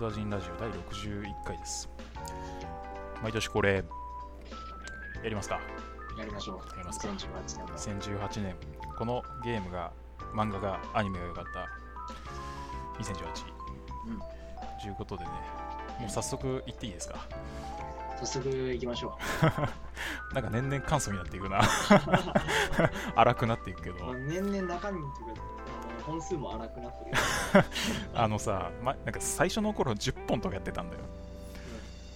ドアジンラジオ第61回です。毎年これ、やりますか？やりましょう。やりますか？2018年の。2018年、このゲームが、漫画が、アニメが良かった2018。うんということでね、もう早速言っていいですか？早速行きましょ なんか年々簡素になっていくな。荒くなっていくけう。どまあ、、年々中身というか、あの本数も荒くなってるよ。あのさ、ま、なんか最初の頃10本とかやってたんだよ。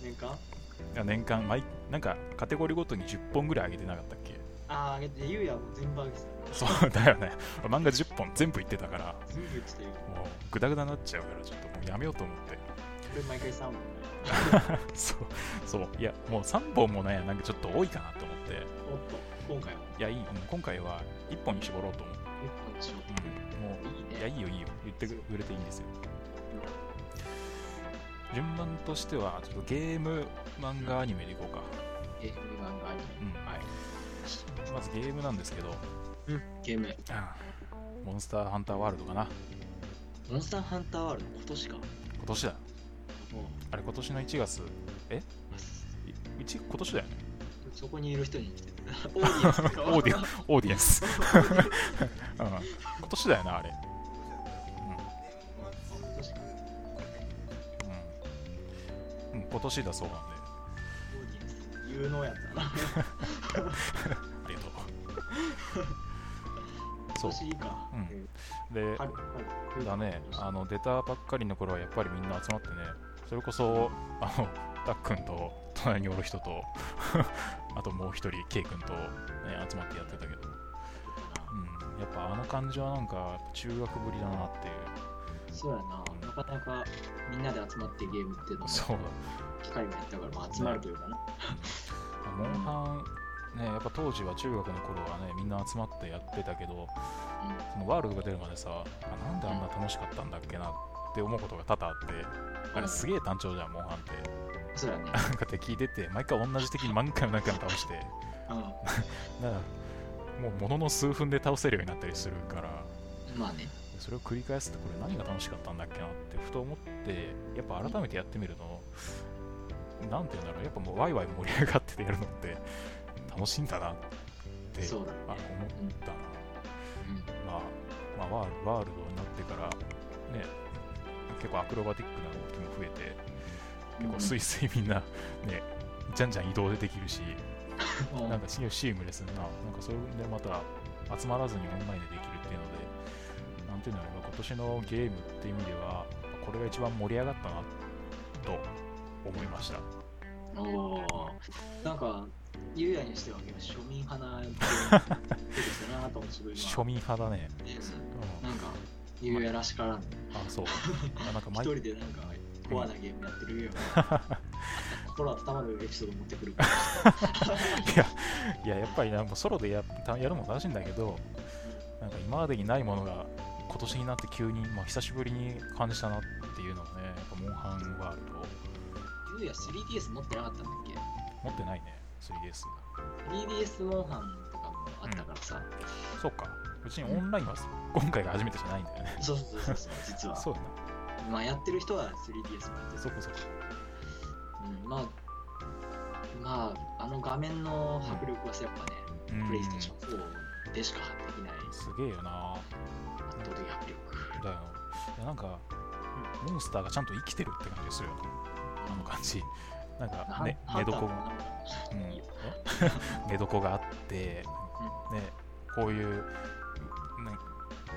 うん年間？いや年間毎、なんかカテゴリーごとに10本ぐらい上げてなかったっけ？ああ、あげて、ゆうやもう全部あげてた。そうだよね。漫画10本全部言ってたから、全部言ってたよ。もうグダグダになっちゃうから、ちょっともうやめようと思って。これ毎回3本ね。そう、そう。いや、もう3本もね、なんかちょっと多いかなと思って。おっと、今回は？いや、いい。うん今回は1本に絞ろうと思って。1本にしようってうん、もいいね。う、いや、いいよ、いいよ。言ってくれていいんですよ。順番としては、ちょっとゲーム、漫画、アニメでいこうか。ゲーム漫画アニうん。メ。はい。まずゲームなんですけど、うん、ゲーム。モンスターハンターワールドかな。モンスターハンターワールド、今年か。今年だ。もあれ、今年の1月、え？い一今年だよね。う、そこにいる人に来てる。オーディエンス オーディオーディエンス。うん、今年だよな、あれ。今年かうん。うん、今年だそうなんで、オーディエンス。有能やったな。ありがとう。そう今。年いいか。うんえで。だね、あの出たばっかりの頃はやっぱりみんな集まってね、それこそ、あの、たっくんと隣におる人と、あともう一人、ケイくんと、ね、集まってやってたけど、うん、やっぱあの感じはなんか中学ぶりだなっていう。そうやな。なかなかみんなで集まってゲームっていうのもそうだ。機会がやったから、まあ、集まるというかな。モンハン、ね、やっぱ当時は中学の頃はね、みんな集まってやってたけど、そのワールドが出るまでさ、あなんであんな楽しかったんだっけなって思うことが多々あって、あれすげえ単調じゃん、モンハンって。うん。そうやね。なんか敵出て、毎回同じ敵に何回も何回も倒して、う だからもうものの数分で倒せるようになったりするから、ん。まあね。それを繰り返すってこれ何が楽しかったんだっけなってふと思って、やっぱ改めてやってみると、なんて言うんだろう、やっぱもうワイワイ盛り上がっててやるのって楽しいんだなって。思ったな。うん。まあ、まあ、ワールワールドになってから、ね、結構アクロバティックな動きも増えて、結構スイスイみんな、ね、じゃんじゃん移動でできるし、うんなんかシシームレスな、なんかそれでまた集まらずにオンラインでできるっていうので、なんていうんだろうな、今年のゲームっていう意味では、これが一番盛り上がったなと思いました。おーなんか、ゆうやにしては庶民派なゲームなと思って、庶民派だね。なんか、ゆうやらしからん。あ、そう。あなんか 一毎人でなんか、コアなゲームやってるような。心温まるエピソード持ってくるから。いや、いや、やっぱりな、もうソロでやたやるのも楽しいんだけど、なんか今までにないものが今年になって急に、まあ、久しぶりに感じたなっていうのがね、やっぱモンハンワールドゆうや 3DS 持ってなかったんだっけ？持ってないね、3DS。3DS モンハンとかもあったからさ、そうか、うちにオンラインは今回が初めてじゃないんだよね。そうそうそうそう実はそうだまあやってる人は 3DS 持ってな、そこそこ。うん、まあまああの画面の迫力はやっぱね、うんプレイステーション4でしかできないすげえよな。圧倒的迫力だよ。いやなんか、モンスターがちゃんと生きてるって感じがするよな、あの感じ。なんかね、寝床が、うん 寝床があって、ね、こういう、ね、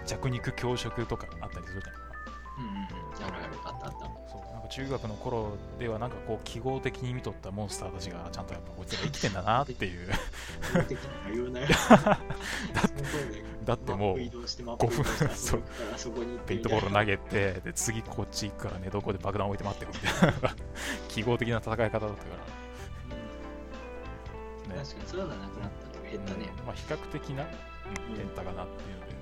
弱肉強食とかあったりするじゃん。うんうんうんあるあるあったあったそうなんか中学の頃ではなんかこう記号的に見とったモンスターたちがちゃんとやっぱこいつら生きてんだなっていう。だってもうマップ移動してマップ移動してそうペイントボール投げてで次こっち行くから寝床で爆弾置いて待ってるみたいな。記号的な戦い方だったか。ら、うん。ね。確かにそういうのはなくなったとか減ったね。うん。まあ、比較的なうん変化かなっていうので、ね、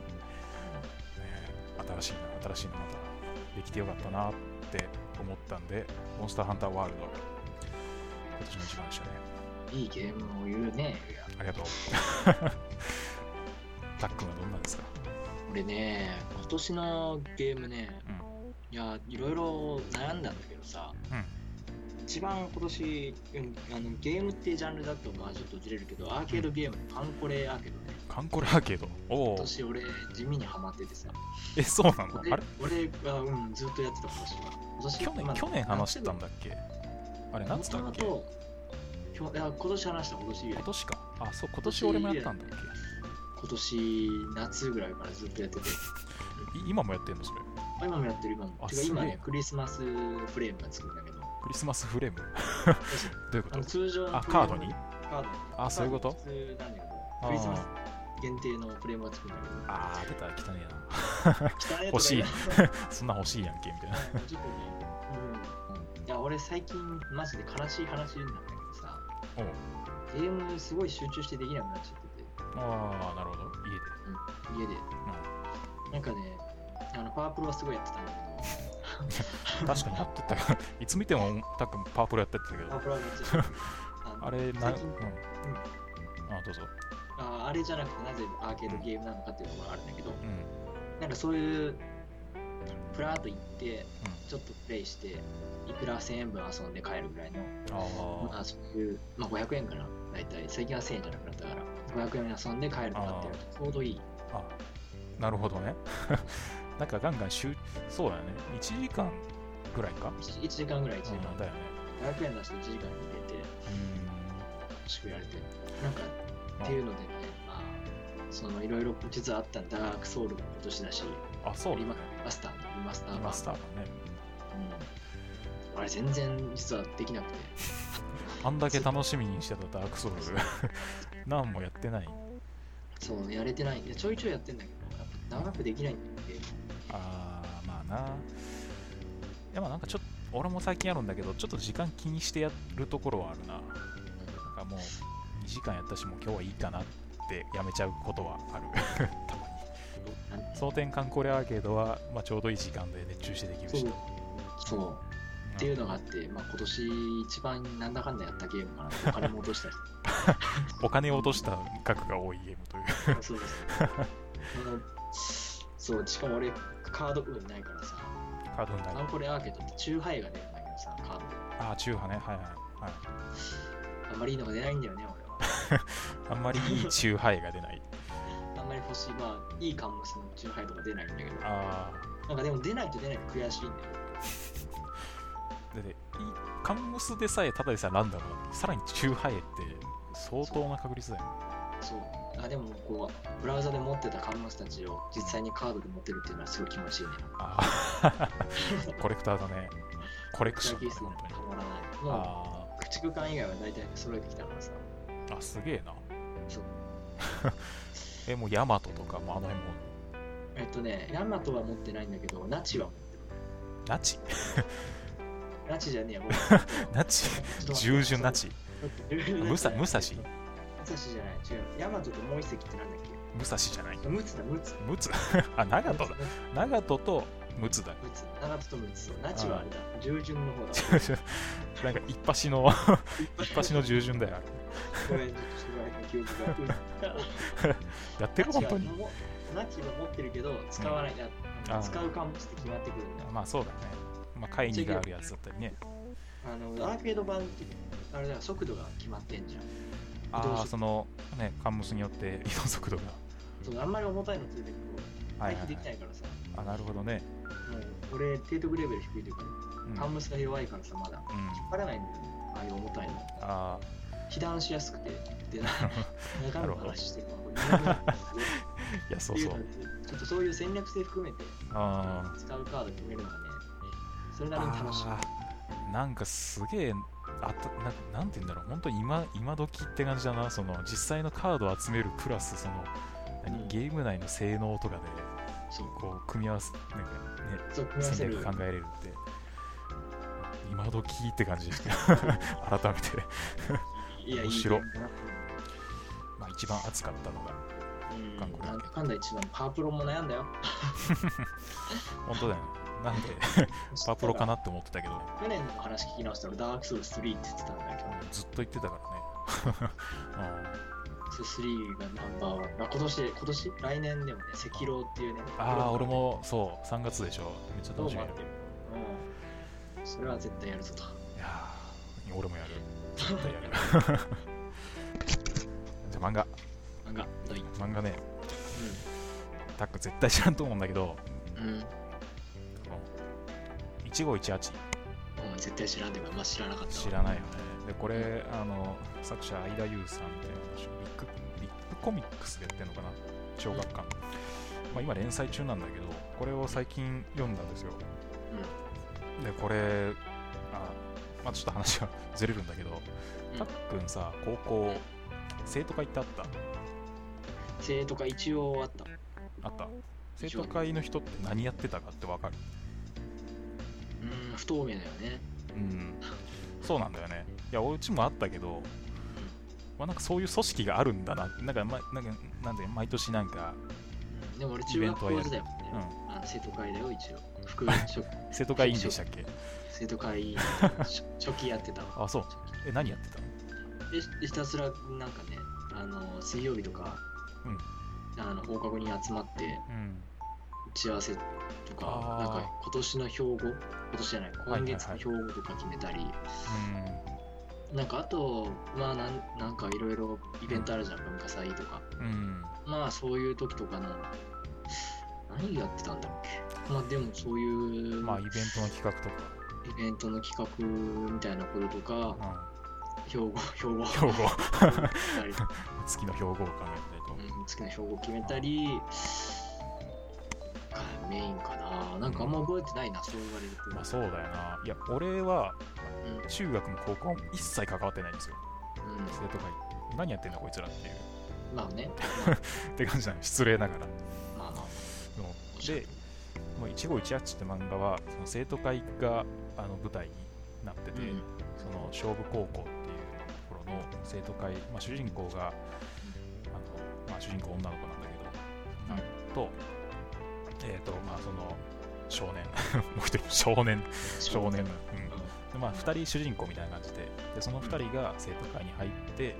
新しいな新しいのまたできてよかったなって思ったんでモンスターハンターワールド今年の一番でしたね。いいゲームを言うねありがとう。タックンはどんなんですか？俺ね今年のゲームねうん。いや、いろいろ悩んだんだけどさ、うん。一番今年、うんあのゲームってジャンルだとまあちょっとずれるけど、アーケードゲーム、カンコレアーケードね。カンコレアーケード。おお。今年俺、地味にハマっててさ。え、そうなの？俺あれ？俺が、うん、ずっとやってた今年は。今年去年、まあ去年話したんだっけ？あれ、夏だっけもともときょいや今年話した、今年今。年か。あ、そう、今年俺もやったんだっ今年、夏ぐらいからずっとやってて。今もやってんのそれ？あ今もやってる、今も。あ今ねクリスマスフレームがつくんだけど。クリスマスフレーム？どういうこと？通常のあ、カードに？カードにあそういうこと？クリスマス限定のフレームがつくんだけどあー、出た、汚ね汚い欲しい。そんなん欲しいやんけ、みたいな。言うん。いや、俺最近マジで悲しい話なんだけどさ、ゲームすごい集中してできなくなっちゃってて、あー、なるほど。家で。家で。なんかね、あのパワープロはすごいやってたんだけ 確かにやってたよ。いつ見ても、たっくんパワープロやってたけど、パワどー。プロはめっちゃあれ、な、うん。最近あ、どうぞ。ああれじゃなくてなぜアーケードゲームなのかっていうのがあるんだけど、うん。なんかそういう、プラーっと行って、ちょっとプレイして、いくら1000円分遊んで帰るぐらいの、あまあそういう、まあ500円かな、大体。最近は1000円じゃなくなったから、500円遊んで帰るとかってやるとちょうどいい。あ、あ、なるほどね。なんかガンガンしゅ、そうだよね。1時間ぐらいか？1, 時間ぐらい1時間うんだよね。500円出して1時間に入れてう楽しくやれてなんかっていうのでねまあそのいろいろ実はあったんだダークソウルも今年だしん。あ、そうだリねマ。マスターのリマスターマスターがね。うん、あれ全然実はできなくて あんだけ楽しみにしてたダークソウル。何もやってない。そうやれてないいやちょいちょいやってんだけどやっぱ長くできないんだよねあー、まあな。いや、まあなんかちょっと、俺も最近あるんだけど、ちょっと時間気にしてやるところはあるな。なんかもう、2時間やったし、もう今日はいいかなってやめちゃうことはある。たまに。なん蒼天カンコレアーケードは、まあ、ちょうどいい時間で熱中してできるしそう。そうっていうのがあって、まあ、今年一番なんだかんだやったゲームかなお金も落としたし お金を落とした額が多いゲームという。そうですそうしかも俺カード運ないからさカードになるカン。コレアーケードってチューハイが出るんだけどさ、カードで。ああ、中波ね。はいはい。はい、あんまりいいのが出ないんだよね。あんまりいい中波が出ない。あんまり欲しい、まあ、いいカンムスのチューハイとか出ないんだけど、あなんかでも出ないと出ないと悔しいんだよ。あ。で、いいカンムスでさえただでさえランダムなのに、さらに中波って相当な確率だよね。そう。あでも、こう、ブラウザで持ってたカンムスたちを実際にカードで持ってるっていうのはすごい気持ちいいね。ああ。コレクターだね。コレクションだね。たまらない。もあう、駆逐艦以外は大体揃えてきたからさ。あ。あ、すげえな。そう。え、もうヤマトとかもあの辺も、えっとね、ヤマトは持ってないんだけど、ナチは持ってる。ナチ？ナチじゃねえや、もう。ナチ？従順ナチ？従順ムサ、ムサシムサシじゃない、違う。ヤマトともう一隻ってなんだっムサシじゃないけムツだ、ムツ。ムツ あ、ナガトだ。ムツナガトとムツだ。ムツ。長門とムツ。ナチはあれだ。従順の方だ。なんか一発の、一発の従順だよ。あれごめん、ちょっとしばらく記憶が。やってる本当に。ナチは持ってるけど、使わない。やあー使うかもって決まってくるんだよ。まあそうだね。まあ会議があるやつだったりね。あの、アーケード版って、あれだよ、速度が決まってんじゃん。ああ、そのね、カンムスによって 移動速度が。そうあんまり重たいのついてると、回避で。きないからさ。あ、なるほどね。もう、俺、提督レベル低いというか、うん。カンムスが弱いからさ、まだ。うん、引っ張らないんだよね。ああいう重たいの。あ被弾しやすくて、で、な中身 の話してるあ、いや、そうそう。ちょっとそういう戦略性含めてあ使うカード決めるのがね、それなりに楽しい。なんかすげえ、あたななんて言うんだろう、本当に今今時って感じだな、その実際のカードを集めるプラス、その何うん。ゲーム内の性能とかでこう組み合わせ、なんかね、戦略。考えれるって、今時って感じ。改めて、いや、いい面白ゲームだな。まあ、一番熱かったのが、うん。韓国なんだかんだ一番、パワープロも悩んだよ。本当だよね、なんで パワープロかなって思ってたけど、去年の話聞き直したら、ダークソウル3って言ってたんだけど、ずっと言ってたからね。そう3がナンバーワン。まあ、今年、今年？来年でもね、赤狼っていうね。ああ、俺もそう、3月でしょ、めっちゃ楽しみだよ。待ってる？それは絶対やるぞと。いやー俺もやる絶対やるじゃあ漫画。漫画、どい。漫画ね。タック絶対知らんと思うんだけど。うん。うん。絶対知らんでも、まあ知らなかった。わ。知らないよね。でこれあの作者相田優さんっていビッグビッグコミックスでやってるのかな。小学館、まあ、今連載中なんだけどこれを最近読んだんですよ。でこれあ、まあ、ちょっと話が ずれるんだけど、うん。たっくんさ高校生徒会ってあった？生徒が一応あった。あった？生徒会の人って何やってたかってわかる？うん、不透明だよね。うん。そうなんだよね。いやおうちもあったけど、まあ、なんかそういう組織があるんだな。なんか,、ま、なんかなんで毎年なんかうん。でも俺中学校時代もね、あの生徒会だよ、一応。副職 生徒会委員でしたっけ？生徒会員初初期やってたわ。あそう。え何やってたの？でひたすらなんかね、あの水曜日とか、うん。あの放課後に集まってうん。打ち合わせとか、なんか今年の標語、今年じゃない、今月の標語とか決めたり、なんかあと、まあなんなんかいろいろイベントあるじゃん、文化祭とか。うんうん。まあそういう時とかの、何やってたんだっけまあでもそういう、まあイベントの企画とか、イベントの企画みたいなこととか、う標語、標語。ん、標語。月の標語を考えたりとうん好きな標語決めたり、がメインかな。なんかあんま覚えてないな、そう言われると。まあそうだよな。いや俺はうん。中学も高校も一切関わってないんですよ。うん。生徒会。何やってんだこいつらっていう。まあね。って感じなの失礼ながらでもう一期一会って漫画はその生徒会があの舞台になってて、うん。その勝負高校っていうところの生徒会、まあ、主人公があの、まあ、主人公女の子なんだけど、なん。とえっ、とまあその少年。もう一人少年。少年、うん。でまあ、2人主人公みたいな感じででその2人が生徒会に入って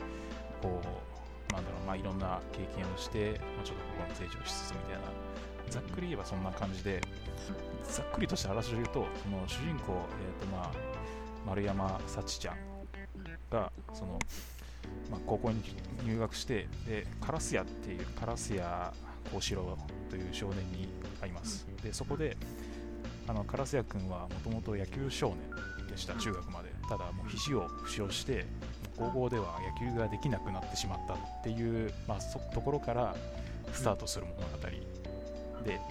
こうなんだろう、まあ、いろんな経験をして、まあ、ちょっとここに成長しつつみたいなざっくり言えばそんな感じでざっくりとしたあらすじを言うとその主人公、えーとまあ、丸山幸ちゃんがその、まあ、高校に入学してで烏谷っていう烏谷幸四郎という少年に会います。でそこであの烏谷君はもともと野球少年でした中学まで。ただもう肘を負傷して高校では野球ができなくなってしまったっていう、まあ、そところからスタートする物語。で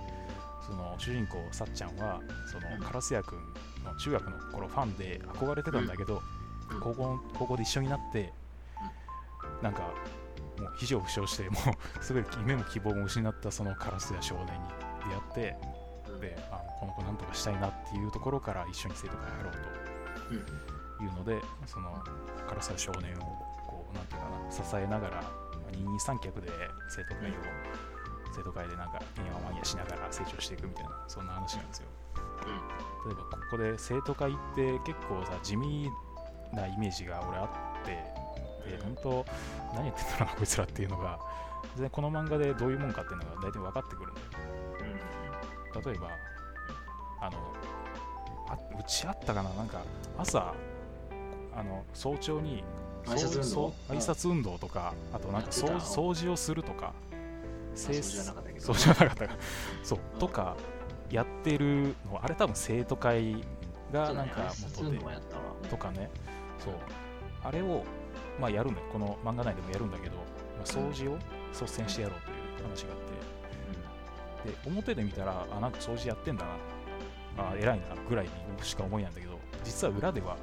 その主人公さっちゃんはその烏谷君の中学の頃ファンで憧れてたんだけど、うん。高校高校で一緒になって、なんかもう肘を負傷してもうすごい夢も希望も失ったその烏谷少年に出会ってうん。であこの子なんとかしたいなっていうところから一緒に生徒会入ろううん。というのでその唐沢少年をこうなんていうかな支えながらまあ二人三脚で生徒会を生徒会でなんかてんやわんやしながら成長していくみたいなそんな話なんですよ。例えばここで生徒会って結構さ地味なイメージが俺あってで本当何言ってんだろうなこいつらっていうのが全然この漫画でどういうもんかっていうのが大体分かってくるんだよ。例えばあのあうちあったかな？なんか朝あの早朝に挨拶運動。そう挨拶運動とかあとなんか掃除をするとかそうじゃなかったけど。そうじゃなかった。かそう。とかやってるのあれ多分生徒会がなんか元で。とかね。そう。あれをまあやるのよこの漫画内でもやるんだけど、まあ、掃除を率先してやろうという話があって。で表で見たらあなんか掃除やってんだな。あ偉いなぐらいにしか思いなんだけど実は裏では、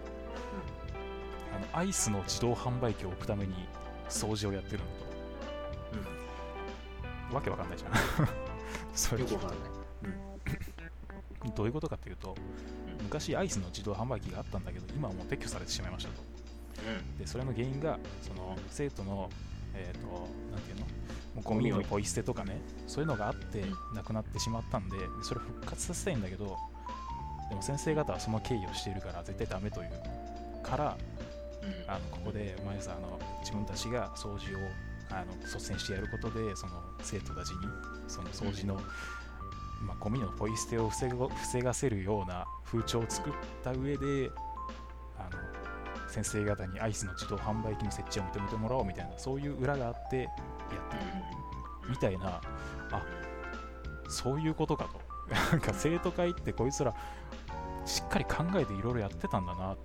あのアイスの自動販売機を置くために掃除をやってるのとわけわかんないじゃん。それよくわからない。どういうことかっていうとうん。昔アイスの自動販売機があったんだけど今はもう撤去されてしまいましたと。うん。でそれの原因がその生徒のえっ、となんていうの？もうゴミのポイ捨てとかね。そういうのがあってうなくなってしまったんででそれを復活させたいんだけどでも先生方はその経緯をしているから絶対ダメというからうん。あのここで毎朝あの自分たちが掃除をあの率先してやることでその生徒たちにその掃除の、まあ、ゴミのポイ捨てを防ご防がせるような風潮を作った上であの先生方にアイスの自動販売機の設置を認めてもらおうみたいなそういう裏があってやってる。みたいなあそういうことかと。なんか生徒会ってこいつらしっかり考えていろいろやってたんだなっ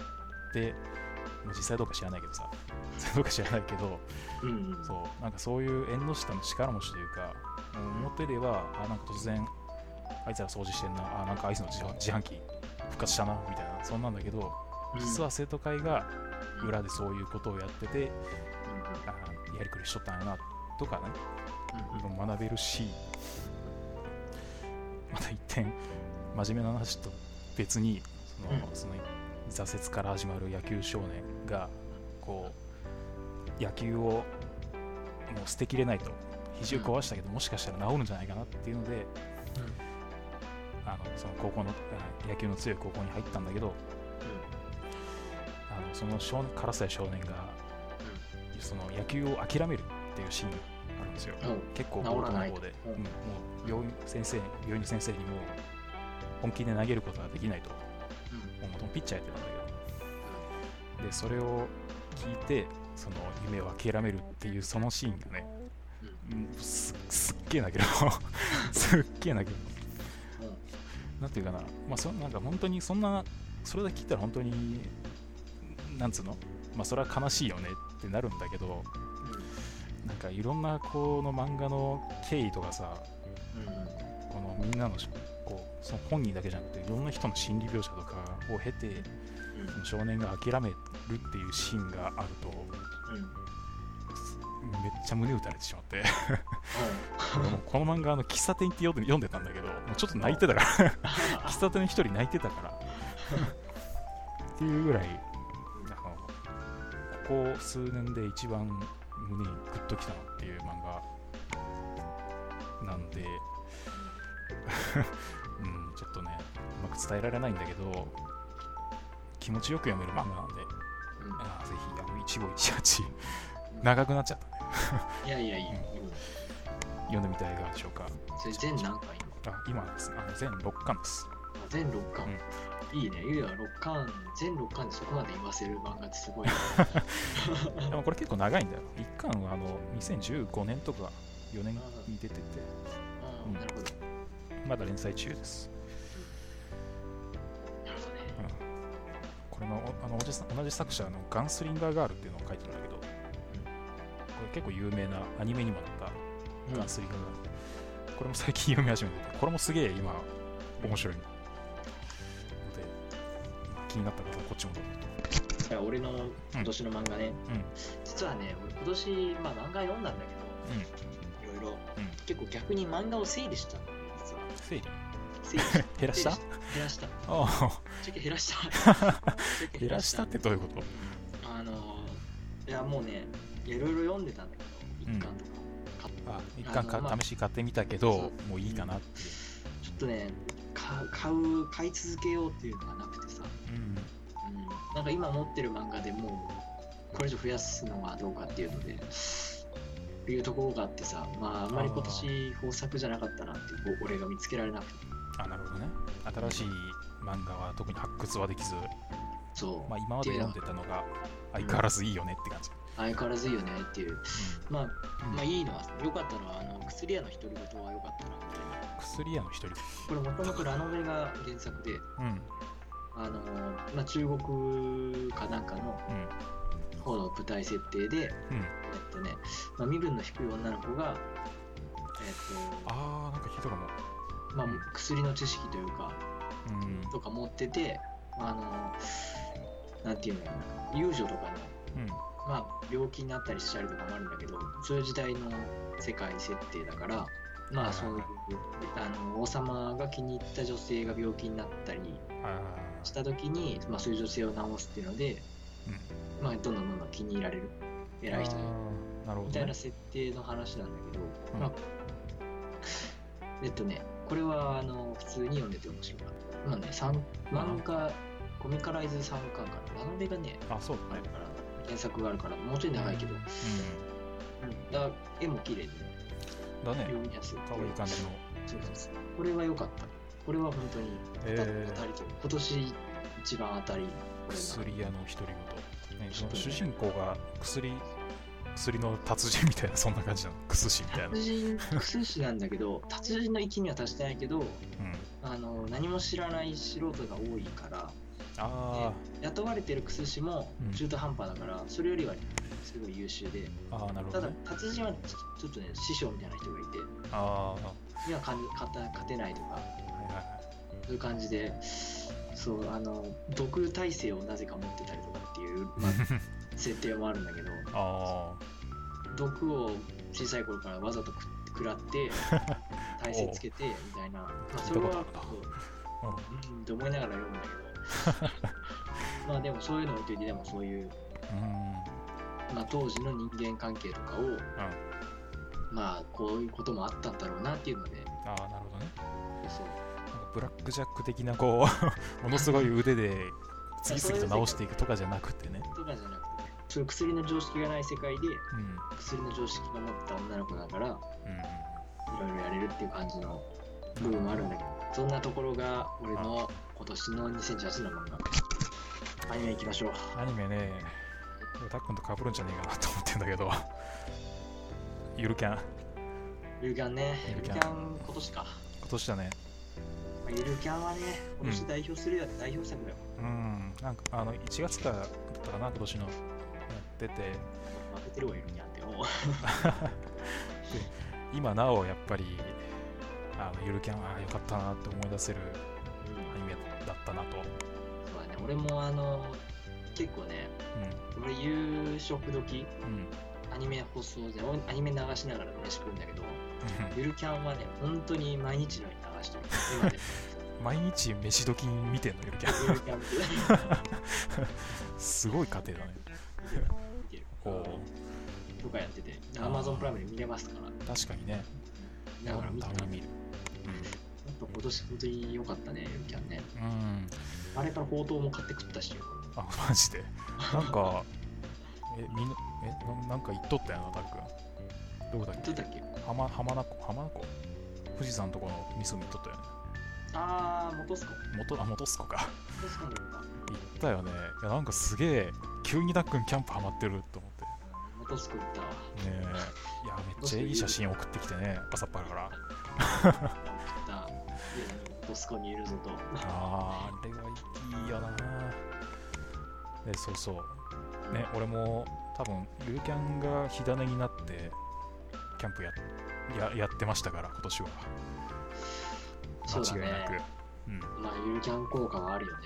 てまあ実際どうか知らないけどさ。実際どうか知らないけど。うんうん。そう。なんかそういう縁の下の力持ちというかうん表ではあなんか突然あいつら掃除してんな。あなんかアイスの自販機復活したなみたいな。そんなんだけど実は生徒会が裏でそういうことをやっててあやりくりしとったんやなとかね。いろいろ学べるしまた一点真面目な話と別にその,、うん。その挫折から始まる野球少年がこう野球をもう捨てきれないと肘を壊したけど、もしかしたら治るんじゃないかなっていうのであのその高校のあ野球の強い高校に入ったんだけどあのその少年唐沢少年がその野球を諦めるっていうシーンがあるんですよ。うん。結構治らない冒頭の方で、うん。うん。もう病院先生病院の先生にも本気で投げることができないともう元々ピッチャーやってたん。だけどでそれを聞いてその夢を諦めるっていうそのシーンがね、うん。すすっげえ泣ける。すっげえ泣ける。なんていうかな、まあ、そなんか本当にそんなそれだけ聞いたら本当になんつうの？まあそれは悲しいよねってなるんだけどなんかいろんなこの漫画の経緯とかさこのみんなのその本人だけじゃなくていろんな人の心理描写とかを経て少年が諦めるっていうシーンがあるとすめっちゃ胸打たれてしまって。この漫画あの喫茶店行って読んでたんだけどもうちょっと泣いてたから。喫茶店に一人泣いてたから。っていうぐらいあのここ数年で一番胸にグッときたなっていう漫画なんで。う んちょっとねうまく伝えられないんだけど気持ちよく読める漫画なんであーぜひあの1518長くなっちゃったね。いやいやいや、読んでみてはいかがでしょうか。それ全何回あ今はですね。あの全6巻です。今全6巻、いいね。ゆうや6巻全6巻でそこまで言わせる漫画ってすごいな でもこれ結構長いんだよ。1巻はあの2015年とか4年に出てて。うん。なるほど。まだ連載中ですこれのあの同じ同じ作者のガンスリンガーガールっていうのを書いてるんだけど、これ結構有名なアニメにもなったガンスリンガー。ガール、これも最近読み始めててこれもすげえ今面白い。ので、まあ気になった方はこっちもどうぞ。いや俺の今年の漫画ね、うん。実はね俺今年、まあ、漫画読んだんだけどいろいろ。うん結構逆に漫画を整理したんだよ実は。整理？減らした？減らした。ああ。ちょっと減らした。減らした。ってどういうこと？あのいやもうねいろいろ読んでたんだけど一巻とか、買っあ一旦か試し買ってみたけど、もういいかなっていう、ちょっとね買う買う買い続けようっていうのがなくてさ、うん、うん、なんか今持ってる漫画でもうこれ以上増やすのはどうかっていうのでいうところがあってさまああんまり今年豊作じゃなかったなっていう俺が見つけられなくてあなるほどね。新しい漫画は特に発掘はできず、そう、まあ、今まで読んでたのが相変わらずいいよねって感じ、相変わらずいいよねっていう。まあ、うん。まあいいのは良かったのはあの薬屋の独り言は良かったなみたいな薬屋の一人。これもともとラノベが原作でうん。あの、まあ、中国かなんかのうん。方の舞台設定で、うん。えっとね、まあ、身分の低い女の子が、えっあーなんか聞いたかも。とまあ、薬の知識というかうん。とか持っててあのなんていうのかな遊女とかの、うん。まあ、病気になったりしたりとかもあるんだけどそういう時代の世界設定だからまあそういうあの王様が気に入った女性が病気になったりあした時に、まあ、そういう女性を治すっていうので、うん。まあ、どんどんどんどん気に入られるー偉い人なるほど、ね。みたいな、設定の話なんだけど、うん。まあ、えっとね、これはあの普通に読んでて面白かった。まあね、三漫画、コミカライズ3巻から、ラノベがね、あそうあるから、原作があるから、もうちょい長いけど、うん、だから絵も綺麗で、だね。読みやすい。可愛い感じの。そうそうそう。これは良かった。これは本当に当た,、えーりと今年一番当たり。薬屋の独り言、ね、主人公が薬薬の達人みたいなそんな感じなの？薬師みたいな、達人薬師なんだけど達人の域には達してないけどうん、あの何も知らない素人が多いからあ雇われてる薬師もうん。中途半端だから、それよりはすごい優秀で。ーあーなるほただどね達人はちょっとね師匠みたいな人がいてあには勝てないとかいはいはい。そういう感じでそうあの毒耐性をなぜか持ってたりとかっていう、まあ、設定もあるんだけどあ毒を小さい頃からわざとく食らって 耐性つけてみたいな、まあ、それはこううんって思いながら読むんだけど。まあでもそういうのを置いてでもそういう、あうん。まあ、当時の人間関係とかを、まあこういうこともあったんだろうなっていうので。ああなるほどね。そうブラックジャック的なこう ものすごい腕で次々と直していくとかじゃなくてね。とかじゃなくてそういう薬の常識がない世界でうん。薬の常識が持った女の子だからいうん。ろいろやれるっていう感じの部分もあるんだけどそんなところが俺の今年の2018年の漫画。アニメ行きましょう。アニメねタックンと被るんじゃねえかなと思ってんだけど。ゆるキャン。ゆるキャンね。ゆゆるキャン。るキャン今年か、今年だねまあゆるキャンはね今年代表するやつ代表作だよ。うん。なんかあの1月からだったかな今年の。やってて。負けてるわゆるキャンってもう。今なおやっぱりあのゆるキャンああよかったなって思い出せるアニメだったなと、そうだね。俺もあの結構ね俺夕食時うん。うんアニメ放送で俺アニメ流しながら飯食うんだけどゆるキャンはね本当に毎日のように流してる今で。も毎日飯時見てんのゆるキャンすごい家庭だね。見てる。とかやっててあー Amazon プライムで見れますから。確かにね。だから見てた。やったまに見るぱ今年本当に良かったねゆるキャンね。うん、うん、あれからほうとうも買って食ったしあマジで？なんかえみんなえななんか言っとったよなタック。ンどこだっけ？どうだっけ？浜浜名湖浜名湖？富士山のとこの味噌見っとったよね。あー元栖湖元あ元栖湖か元栖湖の方か。行ったよね。いやなんかすげえ急にタックンキャンプハマってると思って。ね元栖湖行った。わえ。いやめっちゃいい写真送ってきてね。朝っぱらから。元栖湖にいるぞと。あーあれはいいよな。でそうそう。ね俺も多分ゆるキャンが火種になってキャンプやややってましたから今年は。そうだ間違いなく。ねうん、うん、まあゆるキャン効果はあるよね。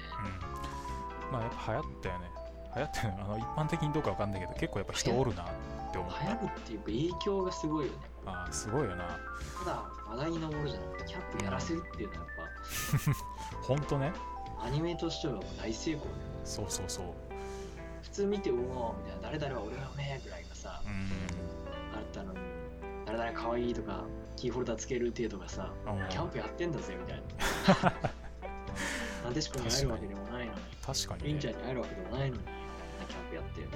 まあやっぱ流行ったよね。流行ったよね。あの一般的にどうかわかんないけど結構やっぱ人おるなって思っ流行るっていうか影響がすごいよね。たあーすごいよな。ただ話題に上るじゃなくてキャンプやらせるっていうのはやっほん。とね。ぱアニメとしては大成功だよそうそうそう。普通見てうおーみたいな誰々は俺がうめえぐらいがさうん。あったのに誰々かわいいとかキーホルダーつける程度がさうん。キャンプやってんだぜみたいな。なでしこに会えるわけでもないのに。確かにね。りんちゃんに会えるわけでもないのにキャンプやっていや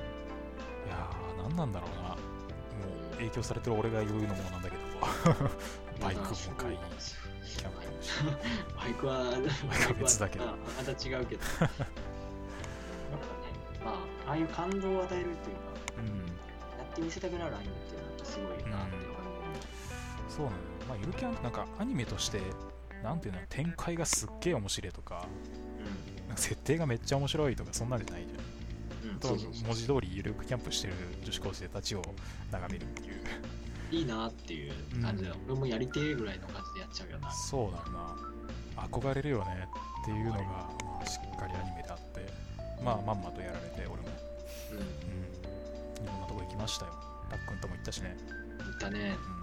ー何なんだろうな。もう影響されてる俺が言うのもなんだけど。バイクも買いキャンプ。バイクは、バイクは別だけど。また違うけど。やっぱね、まあ、ああいう感動を与えるというか、うん。やってみせたくなるアニメっていうのはすごいなって思う。そうなのよ。まあゆるキャンなんかアニメとしてなんていうの展開がすっげえ面白いとかなんか設定がめっちゃ面白いとかそんなんじゃないじゃん。うん。うん、と文字通りゆるくキャンプしてる女子高生たちを眺めるっていう。いいなっていう感じだ。よ。俺もやりてえぐらいの感じでやっちゃうよな。そうだよな。憧れるよねっていうのが、まあ、しっかりアニメであってまあまんまとやられて俺も、ううん、いろんなとこ行きましたよ。たっくんとも行ったしね、ん。行ったね。う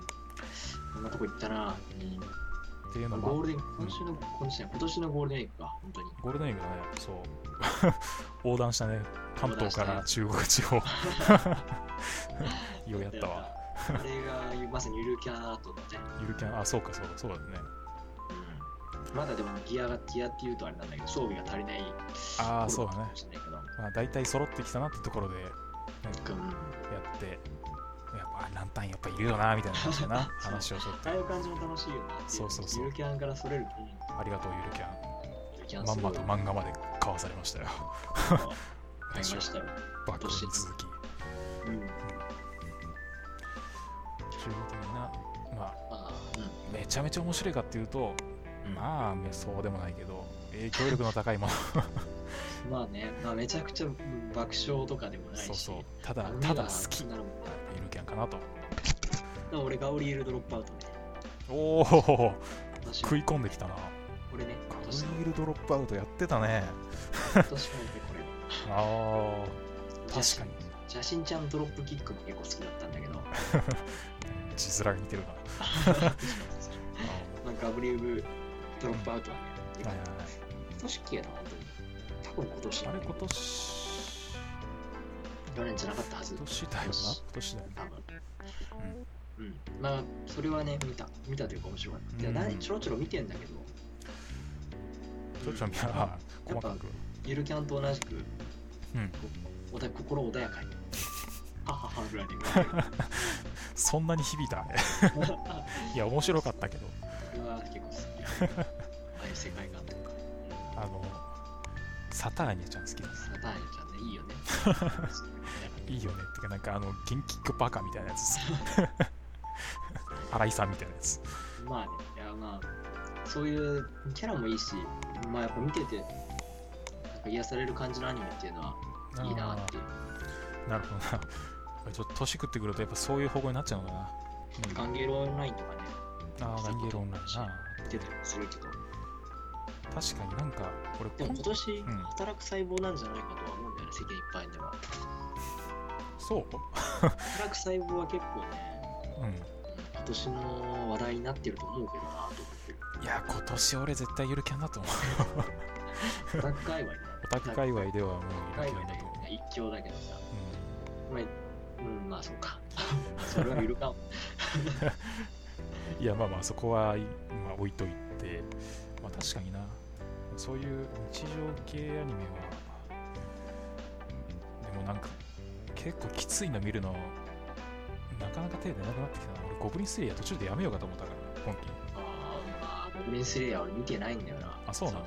こんなとこ行ったな。ん、っていううん、のもゴールデン、今週の、今週今年のゴールデンウィークか、本当に。ゴールデンウィークだねそう 横断したね関東から中国地方 ようやったわ。あれがまさにゆるキャンアートだね。ゆるキャンあそうかそうかそうだねうん。まだでもギアが、ギアっていうとあれなんだけど、装備が足りないああそうだね。まあ大体揃ってきたなってところで、ね、うんやってやっぱランタンやっぱいるよなみたいな感じでな。話をちょっと。ああいう感じも楽しいよなっていそうそうそう。ゆるキャンからそれるありがとうゆるキャン。まんまとン漫画まで買わされましたよ。買いましたよ。バックに続きうん。中央的なまあまあ、うん。めちゃめちゃ面白いかっていうとまあそうでもないけど影響力の高いもの。まあね、まあ、めちゃくちゃ爆笑とかでもないし、そうそう。ただただ好き。なるもんかなと。俺、ガオリエルドロップアウト。ね。おお私食い込んできたな。これね、今ガ年のブリエルドロップアウトやってたね。今年のこれ。ああ確かに。ジャシンちゃんドロップキックも結構好きだったんだけど、字面が似てるかな。まあ、ガブリエルドロップアウトはね、あーはいはい。はい今年っけやな、本当に。多分今年あれ今年去年じゃなかったはず今。年だよな今年だよ多分。うん。まあ、それはね、見た。見たというか面白かった。うんだいちょろちょろ見てんだけど、ちょっと見たら細かくゆるキャンと同じく、うんおだ心穏やかに。はははぐらいで。そんなに響いた？あ れいや面白かったけどそれは結構好き。ああいう世界観とか。あのサターニャちゃん好きですサターニャちゃんね、いいよね。いいよね。ってかなんかあの元気っ子バカみたいなやつ。新井さんみたいなやつ。まあね、いやまあ、そういうキャラもいいし、まあやっぱ見てて、なんか癒される感じのアニメっていうのはいいなって。いう。なるほどな。ちょっと年食ってくるとやっぱそういう方向になっちゃうのかな、うん。ガンゲーロオンラインとかね、ああガンゲールオンラインな。見てたりもするけど、確かになんか俺でも今年うん。働く細胞なんじゃないかとは思うんだよね、世間一般では。そう？働く細胞は結構ね、うん。今年の話題になってると思うけどなと思ってる。いや今年俺絶対ゆるキャンだと思うオタク界隈ね。オタク界隈ではもうゆるキャンだと思う、一強だけどさ、まあ、うん、まあそうか。それはゆるかも。うん、いやまあまあそこは、まあ、置いといて、まあ、確かにな。そういう日常系アニメはでもなんか結構きついの見るの。なかなか手出なくなってきたな。俺ゴブリンスレイヤー途中でやめようかと思ったから今期ああ、ゴブリンスレイヤーは見てないんだよな。あそうなの？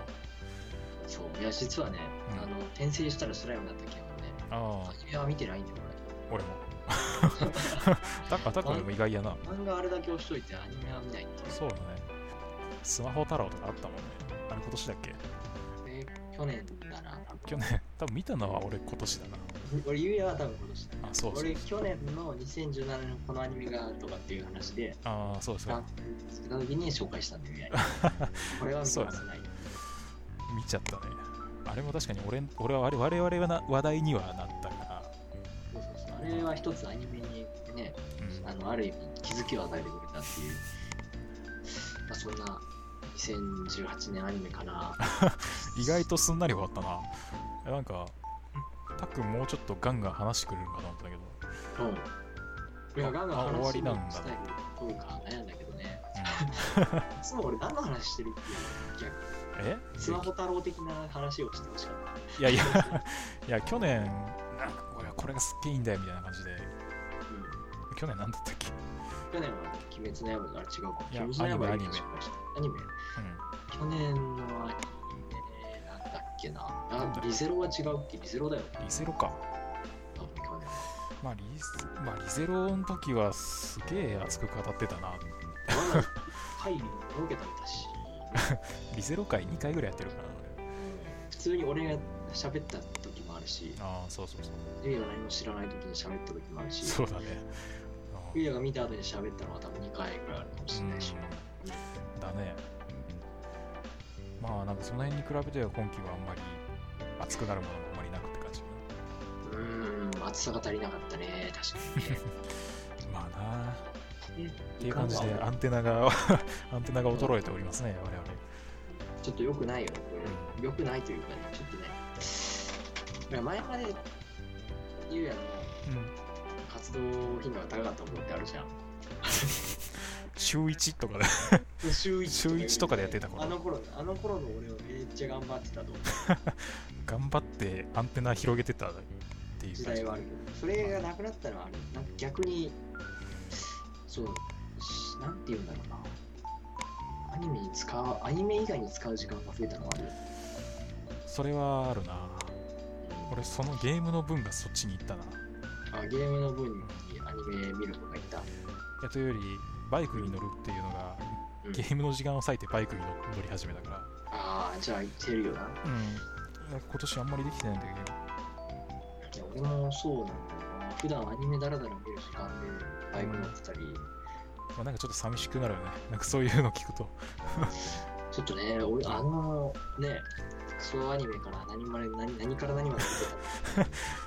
そう。いや、実はね、うん。あの、転生したらスライムだったけどね、あアニメは見てないんだよ、あ俺も。タッカタッカでも意外やな。俺。漫画あれだけ押しといて、アニメは見ないって。そうだね。スマホ太郎とかあったもんね。あれ今年だっけ？え去年だな。去年。多分見たのは俺今年だな俺、ゆうやは多分今年だ。あそうそう俺、去年の2017年のこのアニメがとかっていう話で、ああそうですかランつけた時に紹介したんだよ、ゆうやにこれは見ますない。見ちゃったねあれも確かに俺俺は我々はな話題にはなったから、そうそうそう。あれは一つアニメにね、うん、あのある意味気づきを与えてくれたっていう、まあ、そんな2018年アニメかな。意外とすんなり終わったななんかたっくんもうちょっとガンガン話してくれるのかと思ったけど、うん。いや、ガンガンあ終わ話りなんだスタイル取るか悩んだけどね。う いつも俺何の話してるっていう逆ん、え？スマホ太郎的な話をしてほしかった。いやいや いや去年なんか俺はこれがすっげえいいんだよみたいな感じで。うん。去年なんだったっけ？去年は鬼滅の刃があれ違うか。鬼滅の刃アニメアニメ。うん去年のアニメ。なん。だっけな。あ、リゼロは違うっけ？リゼロだよ。リゼロか。まあリゼ,、まあ、リゼロの時はすげえ熱く語ってたな。会議も設けたりだし、リゼロ回2回ぐらいやってるからな普通に俺が喋った時もあるし、俺ああそうそうそう。ゆうやが何も知らない時に喋った時もあるし、そうだね。ゆうやが見た後に喋ったのは多分2回ぐらいあるかもしれないし、うん。だねまあなんかその辺に比べては今期はあんまり熱くなるものがあんまりなくって感じうーん、熱さが足りなかったね、確かにね。まあなねっていう感じでアンテナが アンテナが衰えておりますね我々ちょっと良くないよね、これ。良くないというかね、ちょっとね。前まで、ゆうやのうん活動頻度が高かったものってあるじゃん。週1とかで週1週一とかでやってた頃あの頃、あの頃の俺はめっちゃ頑張ってたと。頑張ってアンテナ広げてたっていう時代はあるけど、それがなくなったのはある。なんか逆に、そう、しなんて言うんだろうな。アニメに使う、アニメ以外に使う時間が増えたのはある。それはあるな俺そのゲームの分がそっちに行ったなあゲームの分にアニメ見る子がいた。いやというよりバイクに乗るっていうのがうん。ゲームの時間を割いてバイクに乗乗り始めたから。ああ、じゃあ言ってるよな。うん。今年あんまりできてないんだけど。いや俺もそうなんだよな。普段アニメダラダラ見る時間でバイク乗ってたり、まあ、なんかちょっと寂しくなるよね。なんかそういうの聞くと。ちょっとね、俺、あのね、クソアニメから何まで何何から何まで見てたの？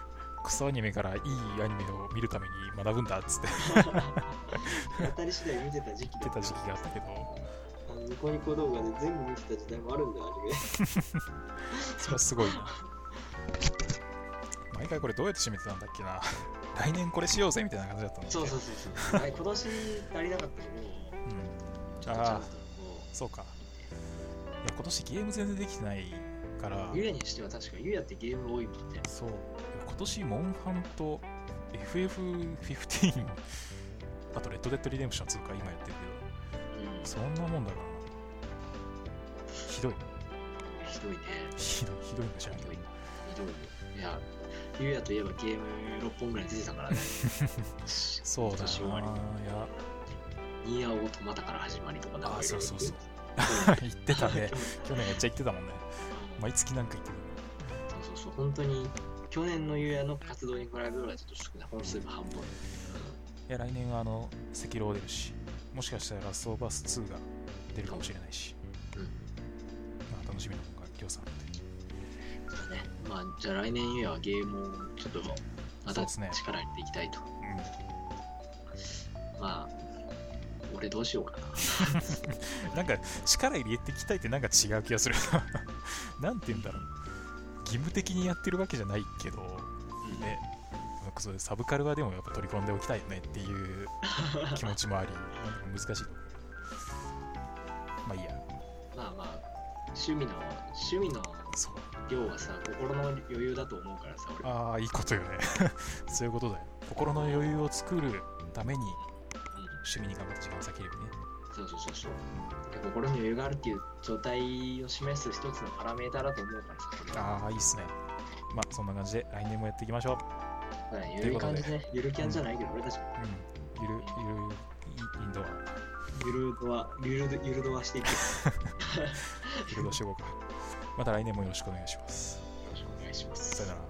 クソアニメからいいアニメを見るために学ぶんだっつって。当たり次第見てた時期だ言ってた時期があったけど。あのニコニコ動画で全部見てた時代もあるんだよ、アニメ。それはすごいな。毎回これどうやって締めてたんだっけな。来年これしようぜみたいな感じだったんだっけ。そうそうそうそう。はい、今年足りなかったけど、うん。ちょっとちゃんとこそうか。いや今年ゲーム全然できてないから。う、ゆうやにしては確か、ゆうやってゲーム多いもんね。そう今年モンハンと FF15 あとレッドデッドリデンプション2か今やってるうん。けどそんなもんだからな。ひどい。ひどいね。ひどいひどいんだじゃんひどい。ひどいよ。いや、ゆうやといえばゲーム6本ぐらい出てたからね。そうだ今年終わりないや。ニーアオートマタから始まりとかなんかあそうそうそう。う言って。たね。去年めっちゃ言ってたもんね。毎月なんか言ってるそうそうそう、本当に去年のゆうやの活動に比べればちょっと少ない。本数が半分。いや来年はあの赤狼出るしもしかしたらラストオブアス2が出るかもしれないし、うん。まあ、楽しみなのが今日さんでだね。まあ、じゃあ来年ゆうやはゲームをちょっとまた力入れていきたいと。うまあ、俺どうしようかな。ん、なんか力入れてきたいってなんか違う気がするな んて言うんだろう義務的にやってるわけじゃないけどうん。ね。なんかそれサブカルはでもやっぱ取り込んでおきたいよねっていう気持ちもありなん。か難しいまあいいや。まあまあ、趣味の、趣味の量はさ、心の余裕だと思うからさ、俺。ああいいことよね。そういうことだよ。心の余裕を作るためにうん。趣味に頑張って時間を割ければね。そうそうそうそう。で心に余裕があるっていう状態を示す一つのパラメーターだと思うからさ。ああいいっすね。まあそんな感じで来年もやっていきましょまあゆるい感じね、ゆるキャンじゃないけど、俺たちも。ううん。ゆるゆるインドアゆるドア、ゆるゆるドアしていく。よ ゆるドアしていこうか。また来年もよろしくお願いします。ろしくお願いします。さよなら